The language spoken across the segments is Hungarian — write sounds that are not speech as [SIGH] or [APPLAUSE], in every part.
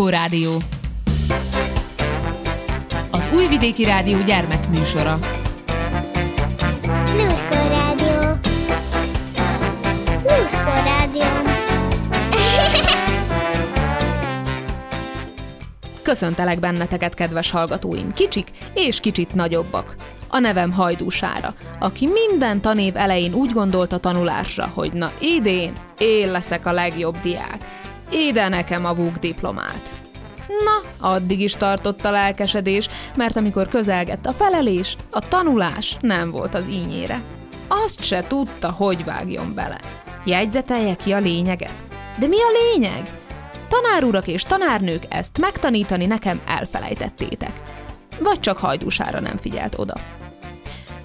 Lluskó Rádió. Az Újvidéki Rádió gyermekműsora. Lluskó Rádió. Lluskó Rádió. [LAUGHS] Köszöntelek benneteket, kedves hallgatóim, kicsik és kicsit nagyobbak. A nevem Hajdúsára, aki minden tanév elején úgy gondolt a tanulásra, hogy na idén én leszek a legjobb diák. Ide nekem a VUK diplomát. Na, addig is tartott a lelkesedés, mert amikor közelgett a felelés, a tanulás nem volt az ínyére. Azt se tudta, hogy vágjon bele. Jegyzetelje ki a lényeget. De mi a lényeg? Tanárurak és tanárnők ezt megtanítani nekem elfelejtettétek. Vagy csak hajdúsára nem figyelt oda.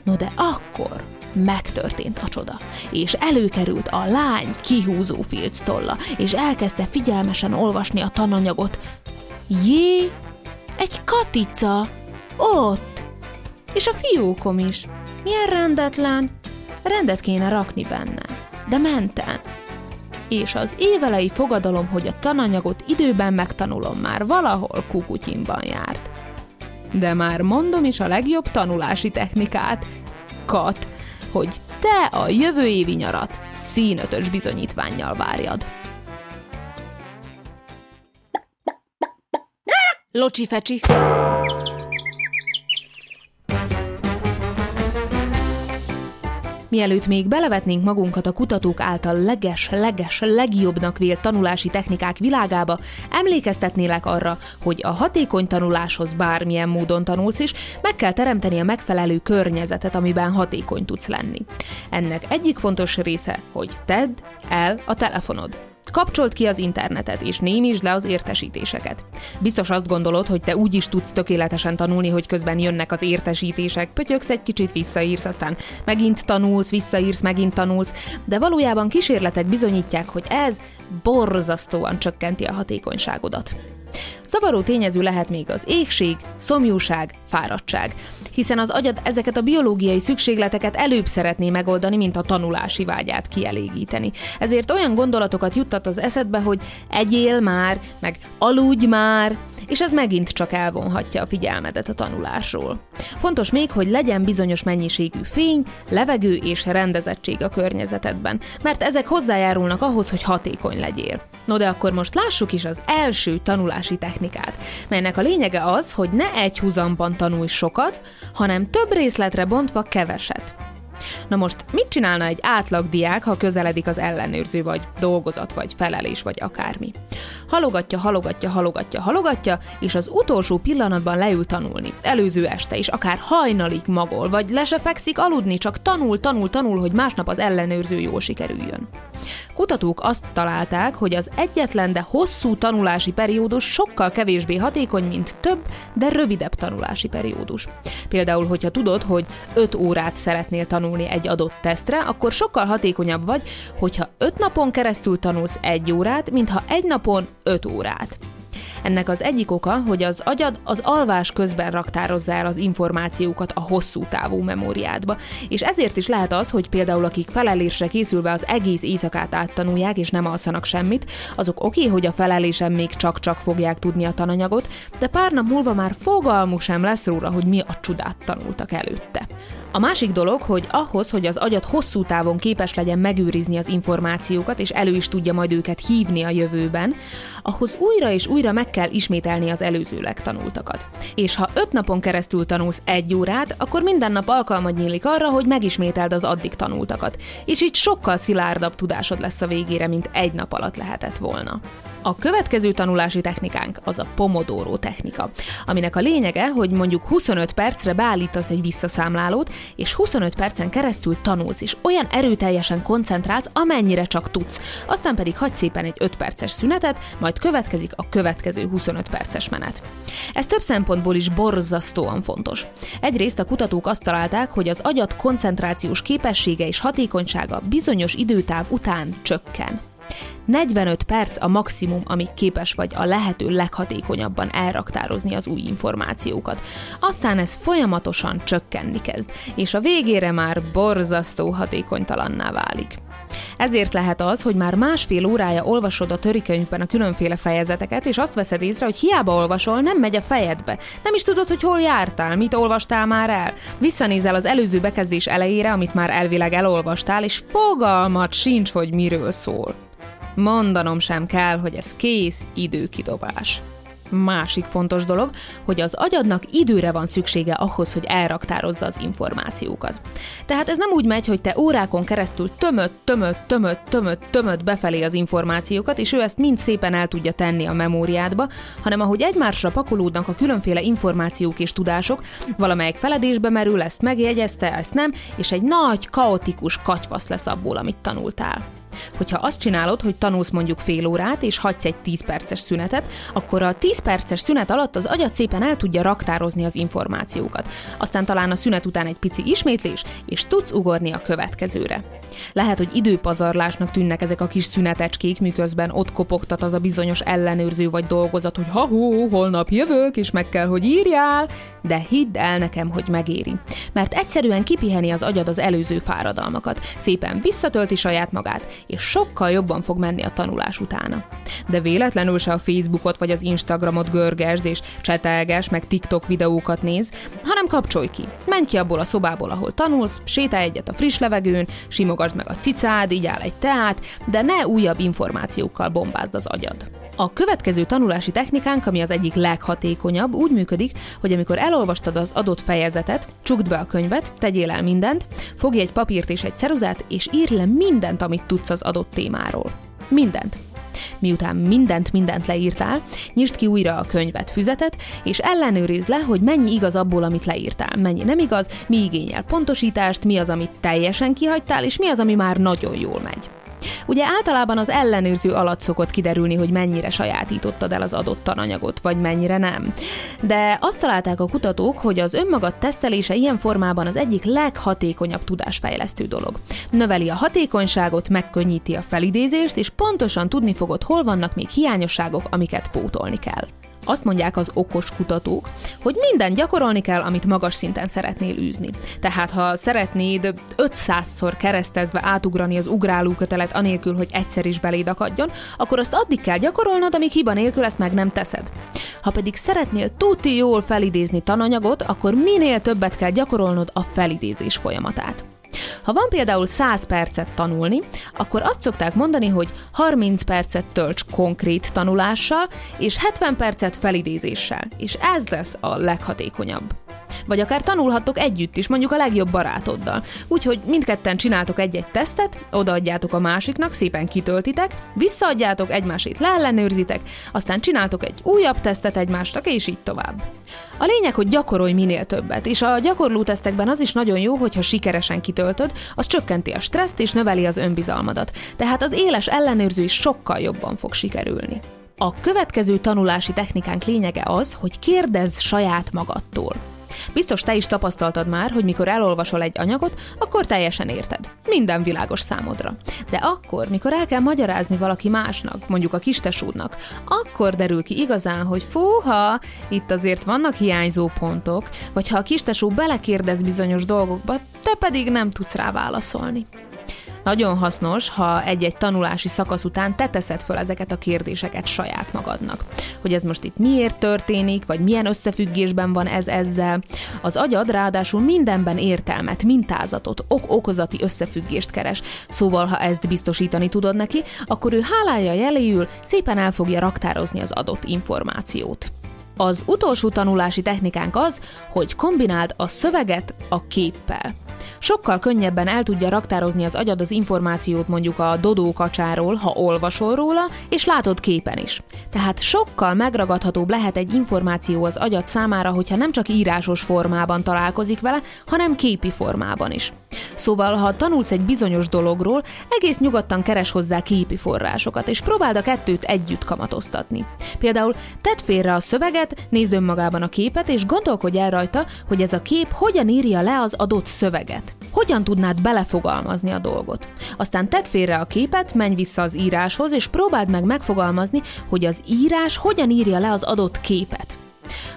No de akkor megtörtént a csoda, és előkerült a lány kihúzó filctolla, és elkezdte figyelmesen olvasni a tananyagot. Jé, egy katica! Ott! És a fiókom is. Milyen rendetlen. Rendet kéne rakni benne. De menten. És az évelei fogadalom, hogy a tananyagot időben megtanulom már valahol kukutyimban járt. De már mondom is a legjobb tanulási technikát. Kat, hogy te a jövő évi nyarat színötös bizonyítványjal várjad. Locsi fecsi. Mielőtt még belevetnénk magunkat a kutatók által leges-leges legjobbnak vélt tanulási technikák világába, emlékeztetnélek arra, hogy a hatékony tanuláshoz bármilyen módon tanulsz is, meg kell teremteni a megfelelő környezetet, amiben hatékony tudsz lenni. Ennek egyik fontos része, hogy tedd el a telefonod. Kapcsolt ki az internetet, és némítsd le az értesítéseket. Biztos azt gondolod, hogy te úgy is tudsz tökéletesen tanulni, hogy közben jönnek az értesítések, pötyöksz egy kicsit, visszaírsz, aztán megint tanulsz, visszaírsz, megint tanulsz, de valójában kísérletek bizonyítják, hogy ez borzasztóan csökkenti a hatékonyságodat. Zavaró tényező lehet még az égség, szomjúság, fáradtság, hiszen az agyad ezeket a biológiai szükségleteket előbb szeretné megoldani, mint a tanulási vágyát kielégíteni. Ezért olyan gondolatokat juttat az eszedbe, hogy egyél már, meg aludj már, és ez megint csak elvonhatja a figyelmedet a tanulásról. Fontos még, hogy legyen bizonyos mennyiségű fény, levegő és rendezettség a környezetedben, mert ezek hozzájárulnak ahhoz, hogy hatékony legyél. No de akkor most lássuk is az első tanulási technikát, melynek a lényege az, hogy ne egy húzamban tanulj sokat, hanem több részletre bontva keveset. Na most mit csinálna egy átlag diák, ha közeledik az ellenőrző, vagy dolgozat, vagy felelés, vagy akármi? Halogatja, halogatja, halogatja, halogatja, és az utolsó pillanatban leül tanulni. Előző este is, akár hajnalig magol, vagy le se fekszik aludni, csak tanul, tanul, tanul, hogy másnap az ellenőrző jól sikerüljön. Kutatók azt találták, hogy az egyetlen, de hosszú tanulási periódus sokkal kevésbé hatékony, mint több, de rövidebb tanulási periódus. Például, hogyha tudod, hogy 5 órát szeretnél tanulni egy adott tesztre, akkor sokkal hatékonyabb vagy, hogyha 5 napon keresztül tanulsz egy órát, mintha egy napon 5 órát. Ennek az egyik oka, hogy az agyad az alvás közben raktározza el az információkat a hosszú távú memóriádba, és ezért is lehet az, hogy például akik felelésre készülve az egész éjszakát áttanulják és nem alszanak semmit, azok oké, okay, hogy a felelésen még csak-csak fogják tudni a tananyagot, de pár nap múlva már fogalmuk sem lesz róla, hogy mi a csodát tanultak előtte. A másik dolog, hogy ahhoz, hogy az agyat hosszú távon képes legyen megőrizni az információkat, és elő is tudja majd őket hívni a jövőben, ahhoz újra és újra meg kell ismételni az előzőleg tanultakat. És ha öt napon keresztül tanulsz egy órát, akkor minden nap alkalmad nyílik arra, hogy megismételd az addig tanultakat. És így sokkal szilárdabb tudásod lesz a végére, mint egy nap alatt lehetett volna. A következő tanulási technikánk az a Pomodoro technika, aminek a lényege, hogy mondjuk 25 percre beállítasz egy visszaszámlálót, és 25 percen keresztül tanulsz, és olyan erőteljesen koncentrálsz, amennyire csak tudsz. Aztán pedig hagy szépen egy 5 perces szünetet, majd következik a következő 25 perces menet. Ez több szempontból is borzasztóan fontos. Egyrészt a kutatók azt találták, hogy az agyat koncentrációs képessége és hatékonysága bizonyos időtáv után csökken. 45 perc a maximum, amíg képes vagy a lehető leghatékonyabban elraktározni az új információkat. Aztán ez folyamatosan csökkenni kezd, és a végére már borzasztó hatékonytalanná válik. Ezért lehet az, hogy már másfél órája olvasod a törikönyvben a különféle fejezeteket, és azt veszed észre, hogy hiába olvasol, nem megy a fejedbe. Nem is tudod, hogy hol jártál, mit olvastál már el. Visszanézel az előző bekezdés elejére, amit már elvileg elolvastál, és fogalmat sincs, hogy miről szól. Mondanom sem kell, hogy ez kész időkidobás. Másik fontos dolog, hogy az agyadnak időre van szüksége ahhoz, hogy elraktározza az információkat. Tehát ez nem úgy megy, hogy te órákon keresztül tömött, tömött, tömött, tömött, tömött befelé az információkat, és ő ezt mind szépen el tudja tenni a memóriádba, hanem ahogy egymásra pakolódnak a különféle információk és tudások, valamelyik feledésbe merül, ezt megjegyezte, ezt nem, és egy nagy, kaotikus katyvasz lesz abból, amit tanultál. Hogyha azt csinálod, hogy tanulsz mondjuk fél órát, és hagysz egy 10 perces szünetet, akkor a 10 perces szünet alatt az agyad szépen el tudja raktározni az információkat. Aztán talán a szünet után egy pici ismétlés, és tudsz ugorni a következőre. Lehet, hogy időpazarlásnak tűnnek ezek a kis szünetecskék, miközben ott kopogtat az a bizonyos ellenőrző vagy dolgozat, hogy ha-hó, holnap jövök, és meg kell, hogy írjál, de hidd el nekem, hogy megéri. Mert egyszerűen kipiheni az agyad az előző fáradalmakat, szépen visszatölti saját magát, és sokkal jobban fog menni a tanulás utána. De véletlenül se a Facebookot vagy az Instagramot görgesd és csetelges, meg TikTok videókat néz, hanem kapcsolj ki. Menj ki abból a szobából, ahol tanulsz, sétálj egyet a friss levegőn, simogasd meg a cicád, igyál egy teát, de ne újabb információkkal bombázd az agyad. A következő tanulási technikánk, ami az egyik leghatékonyabb, úgy működik, hogy amikor elolvastad az adott fejezetet, csukd be a könyvet, tegyél el mindent, fogj egy papírt és egy ceruzát, és írj le mindent, amit tudsz az adott témáról. Mindent. Miután mindent, mindent leírtál, nyisd ki újra a könyvet, füzetet, és ellenőrizd le, hogy mennyi igaz abból, amit leírtál, mennyi nem igaz, mi igényel pontosítást, mi az, amit teljesen kihagytál, és mi az, ami már nagyon jól megy. Ugye általában az ellenőrző alatt szokott kiderülni, hogy mennyire sajátítottad el az adott tananyagot, vagy mennyire nem. De azt találták a kutatók, hogy az önmagad tesztelése ilyen formában az egyik leghatékonyabb tudásfejlesztő dolog. Növeli a hatékonyságot, megkönnyíti a felidézést, és pontosan tudni fogod, hol vannak még hiányosságok, amiket pótolni kell. Azt mondják az okos kutatók, hogy minden gyakorolni kell, amit magas szinten szeretnél űzni. Tehát ha szeretnéd 500-szor keresztezve átugrani az ugráló kötelet anélkül, hogy egyszer is beléd akadjon, akkor azt addig kell gyakorolnod, amíg hiba nélkül ezt meg nem teszed. Ha pedig szeretnél tuti jól felidézni tananyagot, akkor minél többet kell gyakorolnod a felidézés folyamatát. Ha van például 100 percet tanulni, akkor azt szokták mondani, hogy 30 percet tölts konkrét tanulással, és 70 percet felidézéssel, és ez lesz a leghatékonyabb. Vagy akár tanulhattok együtt is, mondjuk a legjobb barátoddal. Úgyhogy mindketten csináltok egy-egy tesztet, odaadjátok a másiknak, szépen kitöltitek, visszaadjátok, egymásét leellenőrzitek, aztán csináltok egy újabb tesztet egymásnak, és így tovább. A lényeg, hogy gyakorolj minél többet, és a gyakorló tesztekben az is nagyon jó, hogyha sikeresen kitöltöd, az csökkenti a stresszt és növeli az önbizalmadat, tehát az éles ellenőrző is sokkal jobban fog sikerülni. A következő tanulási technikánk lényege az, hogy kérdezz saját magadtól. Biztos te is tapasztaltad már, hogy mikor elolvasol egy anyagot, akkor teljesen érted. Minden világos számodra. De akkor, mikor el kell magyarázni valaki másnak, mondjuk a kistesúdnak, akkor derül ki igazán, hogy fúha, itt azért vannak hiányzó pontok, vagy ha a kistesú belekérdez bizonyos dolgokba, te pedig nem tudsz rá válaszolni. Nagyon hasznos, ha egy-egy tanulási szakasz után te teszed föl ezeket a kérdéseket saját magadnak. Hogy ez most itt miért történik, vagy milyen összefüggésben van ez ezzel. Az agyad ráadásul mindenben értelmet, mintázatot, ok-okozati összefüggést keres. Szóval, ha ezt biztosítani tudod neki, akkor ő hálája jeléül szépen el fogja raktározni az adott információt. Az utolsó tanulási technikánk az, hogy kombináld a szöveget a képpel. Sokkal könnyebben el tudja raktározni az agyad az információt mondjuk a dodó kacsáról, ha olvasol róla, és látod képen is. Tehát sokkal megragadhatóbb lehet egy információ az agyad számára, hogyha nem csak írásos formában találkozik vele, hanem képi formában is. Szóval, ha tanulsz egy bizonyos dologról, egész nyugodtan keres hozzá képi forrásokat, és próbáld a kettőt együtt kamatoztatni. Például tedd félre a szöveget, nézd önmagában a képet, és gondolkodj el rajta, hogy ez a kép hogyan írja le az adott szöveget. Hogyan tudnád belefogalmazni a dolgot? Aztán tedd félre a képet, menj vissza az íráshoz, és próbáld meg megfogalmazni, hogy az írás hogyan írja le az adott képet.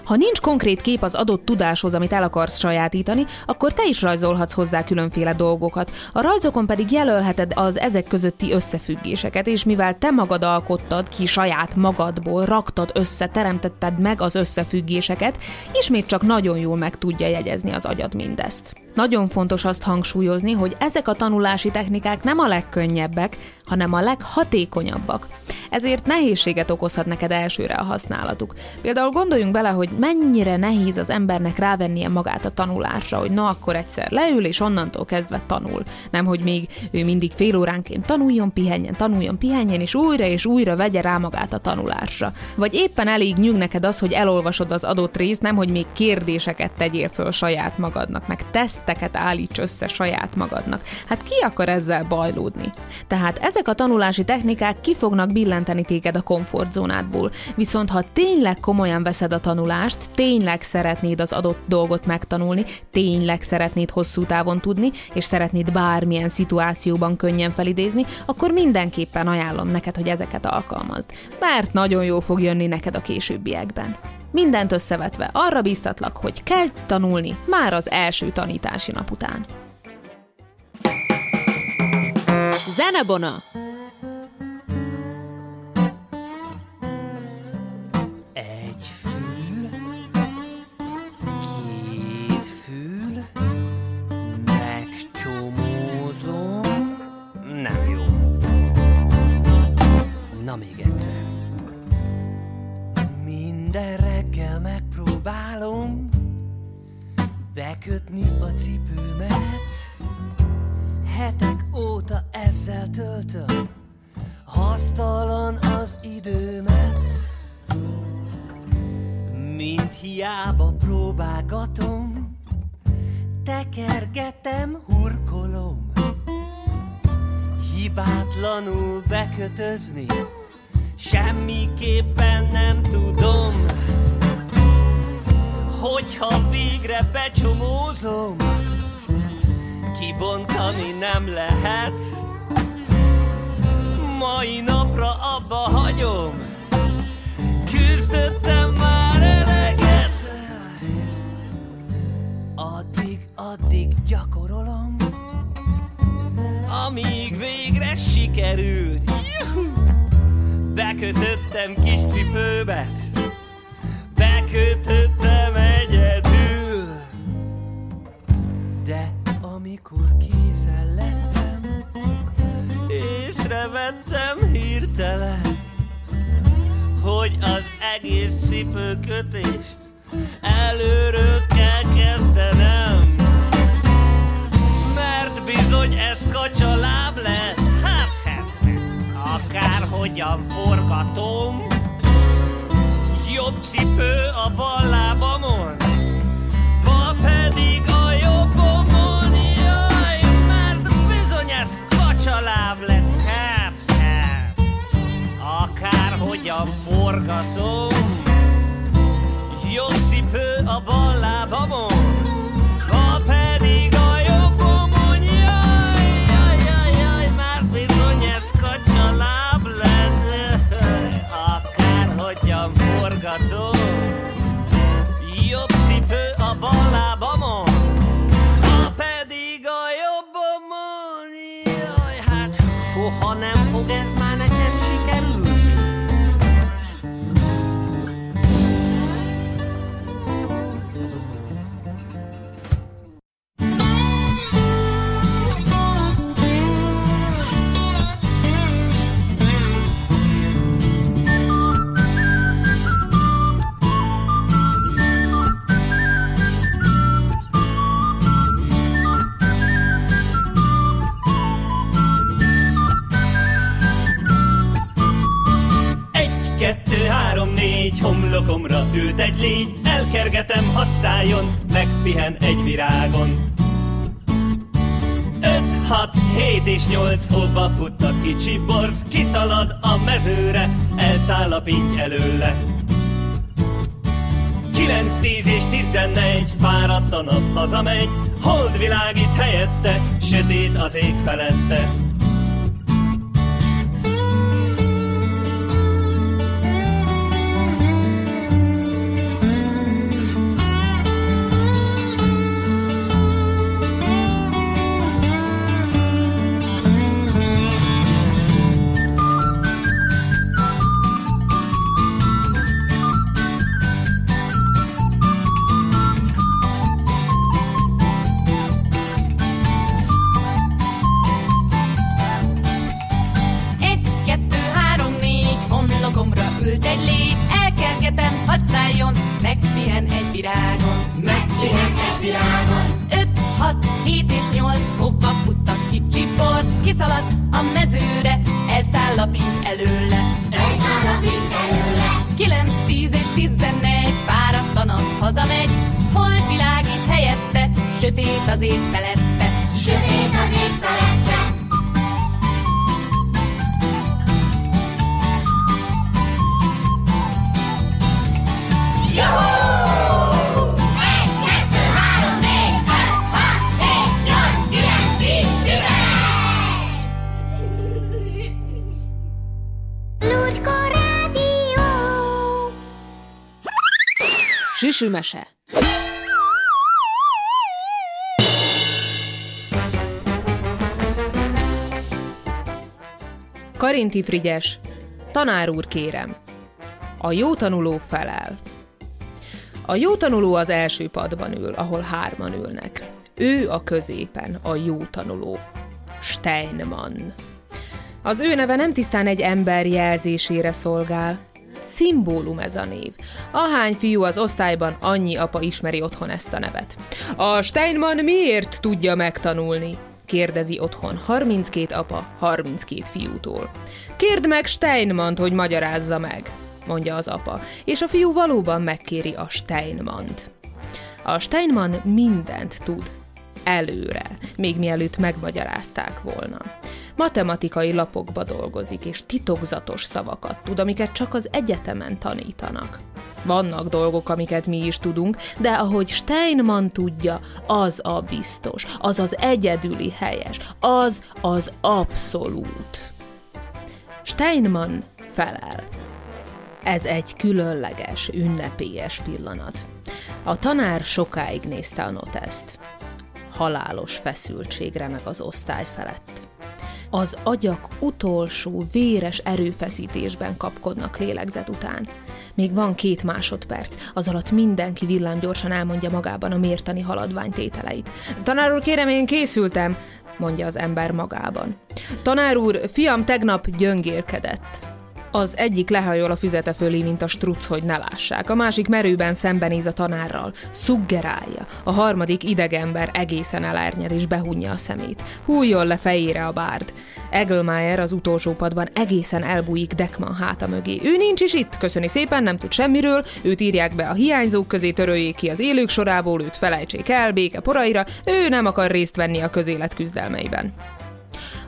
Ha nincs konkrét kép az adott tudáshoz, amit el akarsz sajátítani, akkor te is rajzolhatsz hozzá különféle dolgokat. A rajzokon pedig jelölheted az ezek közötti összefüggéseket, és mivel te magad alkottad ki saját magadból, raktad össze, teremtetted meg az összefüggéseket, ismét csak nagyon jól meg tudja jegyezni az agyad mindezt. Nagyon fontos azt hangsúlyozni, hogy ezek a tanulási technikák nem a legkönnyebbek, hanem a leghatékonyabbak. Ezért nehézséget okozhat neked elsőre a használatuk. Például gondoljunk bele, hogy mennyire nehéz az embernek rávennie magát a tanulásra, hogy na akkor egyszer leül, és onnantól kezdve tanul. Nem, hogy még ő mindig fél óránként tanuljon, pihenjen, tanuljon, pihenjen, és újra és újra vegye rá magát a tanulásra. Vagy éppen elég nyug neked az, hogy elolvasod az adott részt, nem, hogy még kérdéseket tegyél föl saját magadnak, meg teszteket állíts össze saját magadnak. Hát ki akar ezzel bajlódni? Tehát ez ezek a tanulási technikák ki fognak billenteni téged a komfortzónádból. Viszont ha tényleg komolyan veszed a tanulást, tényleg szeretnéd az adott dolgot megtanulni, tényleg szeretnéd hosszú távon tudni, és szeretnéd bármilyen szituációban könnyen felidézni, akkor mindenképpen ajánlom neked, hogy ezeket alkalmazd. Mert nagyon jó fog jönni neked a későbbiekben. Mindent összevetve arra biztatlak, hogy kezd tanulni már az első tanítási nap után. Zenebona! Kibontani nem lehet. Mai napra abba hagyom. Küzdöttem már eleget. Addig, addig gyakorolom Amíg végre sikerült. Juhu! Bekötöttem kis cipőmet Bekötöttem amikor készen lettem, észrevettem hirtelen, hogy az egész cipőkötést előről kell kezdenem. Mert bizony ez kacsaláb lett, hát, hát, hát akárhogyan forgatom, jobb cipő a bal lábamon, forgatom, jobb megpihen egy virágon. Öt, hat, hét és nyolc, hova fut a kicsi borz, kiszalad a mezőre, elszáll a pinty előle. Kilenc, tíz és tizenegy, fáradt a nap hazamegy, hold világít helyette, sötét az ég felette. Sötét az ég felette. Sötét az ég felette. Rádió. Süsümese. Karinti Frigyes, tanár úr kérem. A jó tanuló felel. A jó tanuló az első padban ül, ahol hárman ülnek. Ő a középen, a jó tanuló. Steinmann. Az ő neve nem tisztán egy ember jelzésére szolgál. Szimbólum ez a név. Ahány fiú az osztályban, annyi apa ismeri otthon ezt a nevet. A Steinmann miért tudja megtanulni? Kérdezi otthon 32 apa 32 fiútól. Kérd meg Steinmant, hogy magyarázza meg, mondja az apa, és a fiú valóban megkéri a Steinmant. A Steinmann mindent tud, előre, még mielőtt megmagyarázták volna. Matematikai lapokba dolgozik, és titokzatos szavakat tud, amiket csak az egyetemen tanítanak. Vannak dolgok, amiket mi is tudunk, de ahogy Steinmann tudja, az a biztos, az az egyedüli helyes, az az abszolút. Steinmann felel. Ez egy különleges, ünnepélyes pillanat. A tanár sokáig nézte a noteszt. Halálos feszültség remeg az osztály felett. Az agyak utolsó, véres erőfeszítésben kapkodnak lélegzet után. Még van két másodperc, az alatt mindenki villámgyorsan elmondja magában a mértani haladvány tételeit. Tanár úr, kérem, én készültem, mondja az ember magában. Tanár úr, fiam tegnap gyöngélkedett. Az egyik lehajol a füzete fölé, mint a struc, hogy ne lássák. A másik merőben szembenéz a tanárral, szuggerálja. A harmadik idegember egészen elárnyed és behunja a szemét. Hújjon le fejére a bárd. Egelmeyer az utolsó padban egészen elbújik Dekman háta mögé. Ő nincs is itt, köszöni szépen, nem tud semmiről, őt írják be a hiányzók közé, töröljék ki az élők sorából, őt felejtsék el, béke poraira, ő nem akar részt venni a közélet küzdelmeiben.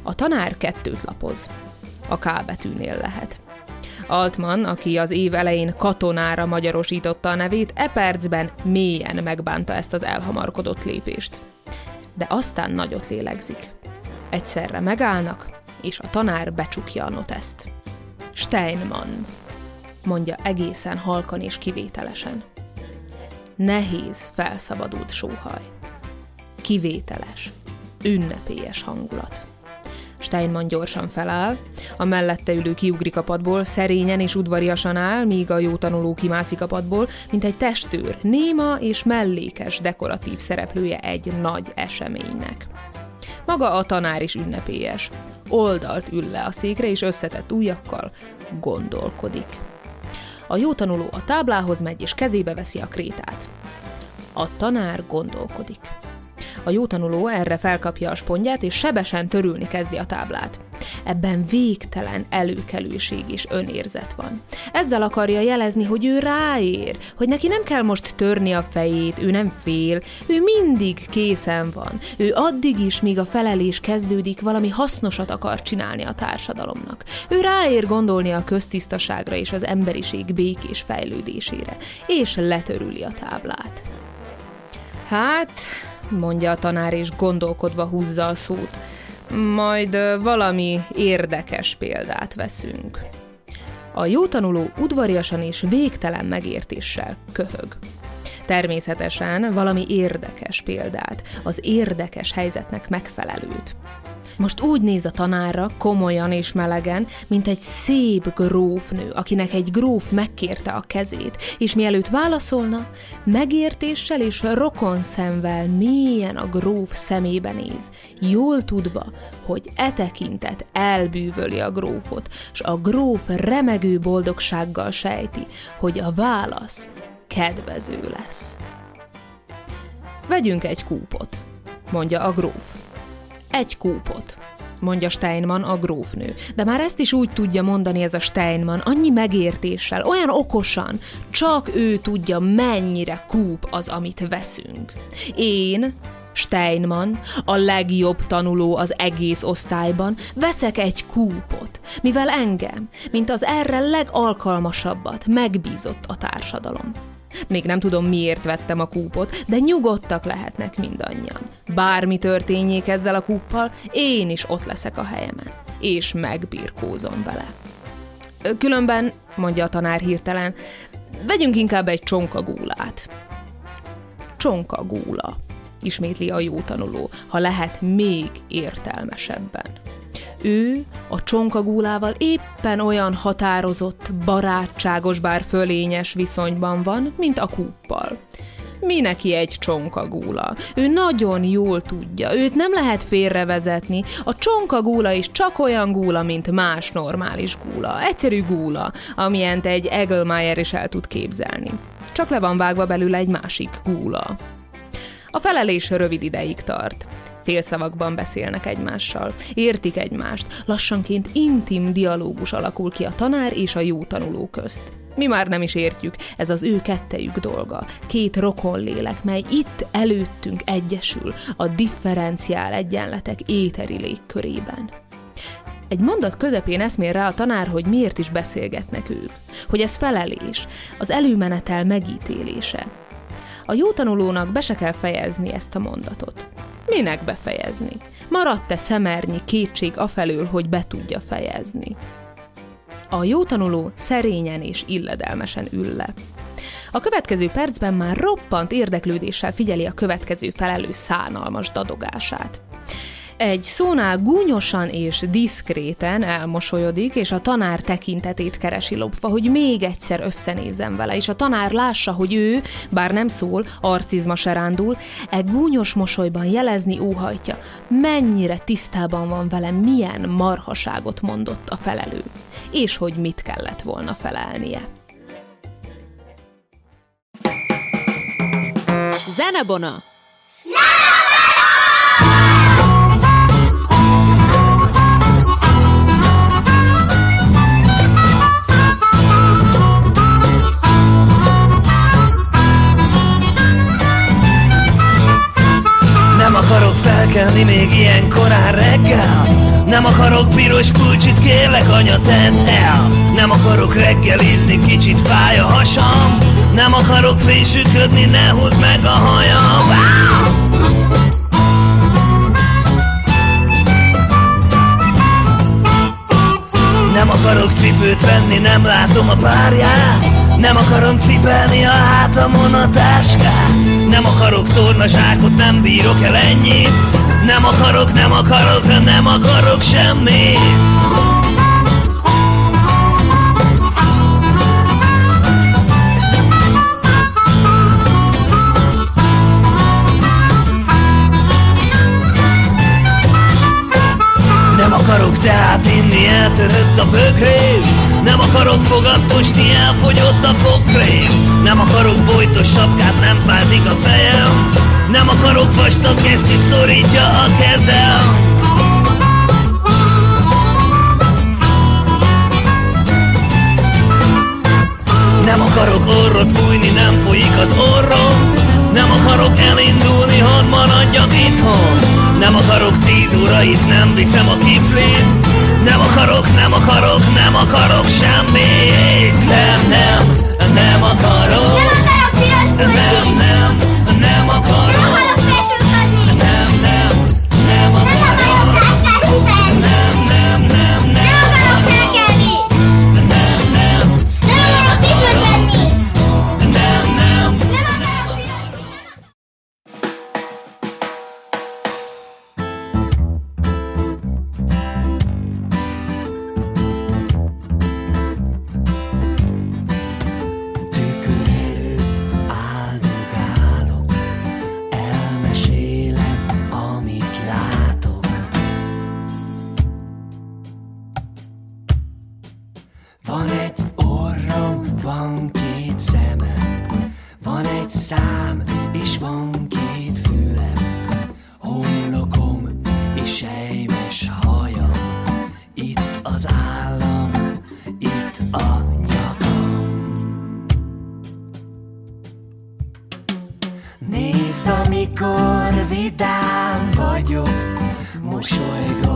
A tanár kettőt lapoz. A K betűnél lehet. Altman, aki az év elején katonára magyarosította a nevét, e percben mélyen megbánta ezt az elhamarkodott lépést. De aztán nagyot lélegzik. Egyszerre megállnak, és a tanár becsukja a noteszt. Steinmann, mondja egészen halkan és kivételesen. Nehéz, felszabadult sóhaj. Kivételes, ünnepélyes hangulat. Steinmann gyorsan feláll, a mellette ülő kiugrik a padból, szerényen és udvariasan áll, míg a jó tanuló kimászik a padból, mint egy testőr, néma és mellékes dekoratív szereplője egy nagy eseménynek. Maga a tanár is ünnepélyes. Oldalt ül le a székre, és összetett ujjakkal gondolkodik. A jó tanuló a táblához megy, és kezébe veszi a krétát. A tanár gondolkodik. A jó tanuló erre felkapja a spondját, és sebesen törülni kezdi a táblát. Ebben végtelen előkelőség és önérzet van. Ezzel akarja jelezni, hogy ő ráér, hogy neki nem kell most törni a fejét, ő nem fél, ő mindig készen van. Ő addig is, míg a felelés kezdődik, valami hasznosat akar csinálni a társadalomnak. Ő ráér gondolni a köztisztaságra és az emberiség békés fejlődésére, és letörüli a táblát. Hát, mondja a tanár, és gondolkodva húzza a szót. Majd valami érdekes példát veszünk. A jó tanuló udvariasan és végtelen megértéssel köhög. Természetesen valami érdekes példát, az érdekes helyzetnek megfelelőt. Most úgy néz a tanárra, komolyan és melegen, mint egy szép grófnő, akinek egy gróf megkérte a kezét, és mielőtt válaszolna, megértéssel és rokon szemvel mélyen a gróf szemébe néz, jól tudva, hogy e tekintet elbűvöli a grófot, s a gróf remegő boldogsággal sejti, hogy a válasz kedvező lesz. Vegyünk egy kúpot, mondja a gróf. Egy kúpot, mondja Steinman a grófnő. De már ezt is úgy tudja mondani ez a Steinman, annyi megértéssel, olyan okosan, csak ő tudja, mennyire kúp az, amit veszünk. Én, Steinman, a legjobb tanuló az egész osztályban, veszek egy kúpot, mivel engem, mint az erre legalkalmasabbat megbízott a társadalom. Még nem tudom, miért vettem a kúpot, de nyugodtak lehetnek mindannyian. Bármi történjék ezzel a kúppal, én is ott leszek a helyemen, és megbirkózom vele. Különben, mondja a tanár hirtelen, vegyünk inkább egy csonkagúlát. Csonkagúla, ismétli a jó tanuló, ha lehet még értelmesebben. Ő a csonkagúlával éppen olyan határozott, barátságos, bár fölényes viszonyban van, mint a kúppal. Mi neki egy csonkagúla? Ő nagyon jól tudja, őt nem lehet félrevezetni. A csonkagúla is csak olyan gúla, mint más normális gúla. Egyszerű gúla, amilyent egy Egelmeyer is el tud képzelni. Csak le van vágva belőle egy másik gúla. A felelés rövid ideig tart. Félszavakban beszélnek egymással, értik egymást, lassanként intim dialógus alakul ki a tanár és a jó tanuló közt. Mi már nem is értjük, ez az ő kettejük dolga. Két rokon lélek, mely itt előttünk egyesül a differenciál egyenletek éteri légkörében. Egy mondat közepén eszmél rá a tanár, hogy miért is beszélgetnek ők. Hogy ez felelés, az előmenetel megítélése. A jó tanulónak be se kell fejezni ezt a mondatot. Minek befejezni? Maradt-e szemernyi kétség afelől, hogy be tudja fejezni? A jó tanuló szerényen és illedelmesen ül le. A következő percben már roppant érdeklődéssel figyeli a következő felelő szánalmas dadogását. Egy szónál gúnyosan és diszkréten elmosolyodik, és a tanár tekintetét keresi lopva, hogy még egyszer összenézzen vele, és a tanár lássa, hogy ő, bár nem szól, arcizma se rándul, e gúnyos mosolyban jelezni óhajtja, mennyire tisztában van vele, milyen marhaságot mondott a felelő, és hogy mit kellett volna felelnie. Zenebona! Nem akarok felkelni még ilyen korán reggel. Nem akarok piros pulcsit, kérlek anya tedd el. Nem akarok reggelizni, kicsit fáj a hasam. Nem akarok fésüködni, ne húzd meg a hajam! Nem akarok cipőt venni, nem látom a párját Nem akarom cipelni a hátamon a táskát. Nem akarok tornazsákot, nem bírok el ennyit. Nem akarok, nem akarok, nem akarok semmit. Nem akarok teát inni, eltörött a bögrém Nem akarok fogatosni, elfogyott a fogkrém Nem akarok bojtos sapkát, nem fázik a fejem. Nem akarok vastag kesztyűt, szorítja a kezem. Nem akarok orrot fújni, nem folyik az orrom. Nem akarok elindulni, hadd maradjak itthon. Nem akarok tíz órait, nem viszem a kiflét Nem akarok, nem akarok, nem akarok semmit. Nem, nem, nem akarok. Nem akarok piros Nem, nem Nem akarok két szemem, van egy szám, és van két fülem, homlokom és sejmes hajam, itt az állam, itt a nyakam. Nézd, amikor vidám vagyok, mosolygok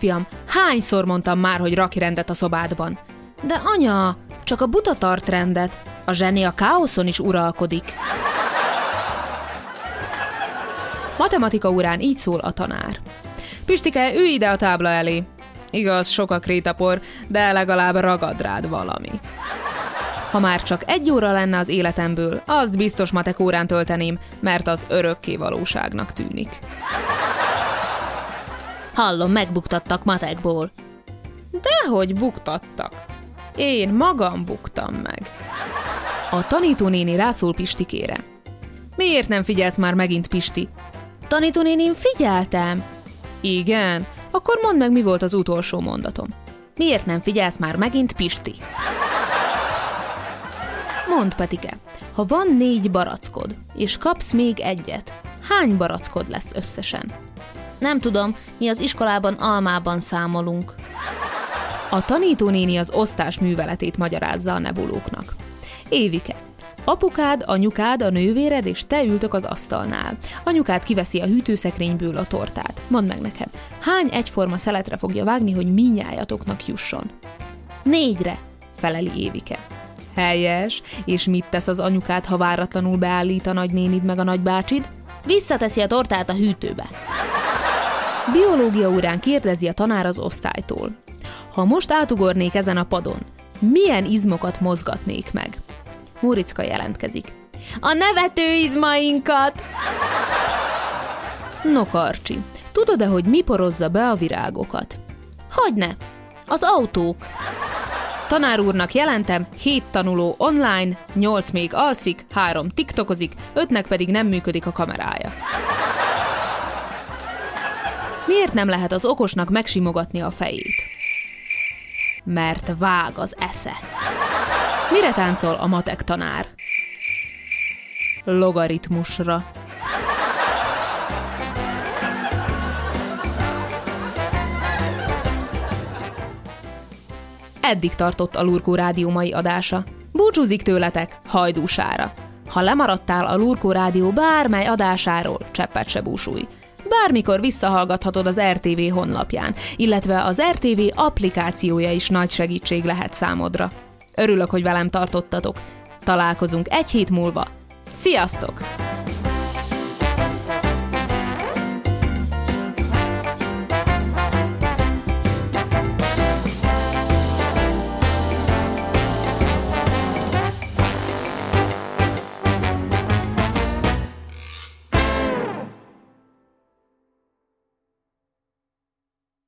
Kisfiam, hányszor mondtam már, hogy rakj rendet a szobádban? De anya, csak a buta tart rendet. A zseni a káoszon is uralkodik. Matematika órán így szól a tanár. Pistike, ülj ide a tábla elé. Igaz, sok a krétapor, de legalább ragad rád valami. Ha már csak egy óra lenne az életemből, azt biztos matek órán tölteném, mert az örökké valóságnak tűnik. Hallom, megbuktattak matekból. Dehogy buktattak. Én magam buktam meg. A tanítónéni rászól Pistikére. Miért nem figyelsz már megint, Pisti? Tanítónénim, figyeltem. Igen? Akkor mondd meg, mi volt az utolsó mondatom. Miért nem figyelsz már megint, Pisti? Mondd, Petike, ha van négy barackod, és kapsz még egyet, hány barackod lesz összesen? Nem tudom, mi az iskolában almában számolunk. A tanítónéni az osztás műveletét magyarázza a nebulóknak. Évike, apukád, anyukád, a nővéred és te ültök az asztalnál. Anyukád kiveszi a hűtőszekrényből a tortát. Mondd meg nekem, hány egyforma szeletre fogja vágni, hogy minnyájatoknak jusson? Négyre, feleli Évike. Helyes, és mit tesz az anyukád, ha váratlanul beállít a nagynénid meg a nagybácsid? Visszateszi a tortát a hűtőbe. Biológia órán kérdezi a tanár az osztálytól. Ha most átugornék ezen a padon, milyen izmokat mozgatnék meg? Móricka jelentkezik. A nevető izmainkat! No, Karcsi, tudod-e, hogy mi porozza be a virágokat? Hogyne, az autók. Tanár úrnak jelentem, 7 tanuló online, 8 még alszik, 3 tiktokozik, 5-nek pedig nem működik a kamerája. Miért nem lehet az okosnak megsimogatni a fejét? Mert vág az esze. Mire táncol a matek tanár? Logaritmusra. Eddig tartott a Lurkó Rádió mai adása. Búcsúzik tőletek hajdúsára. Ha lemaradtál a Lurkó Rádió bármely adásáról, cseppet se búsulj. Bármikor visszahallgathatod az RTV honlapján, illetve az RTV applikációja is nagy segítség lehet számodra. Örülök, hogy velem tartottatok. Találkozunk egy hét múlva. Sziasztok!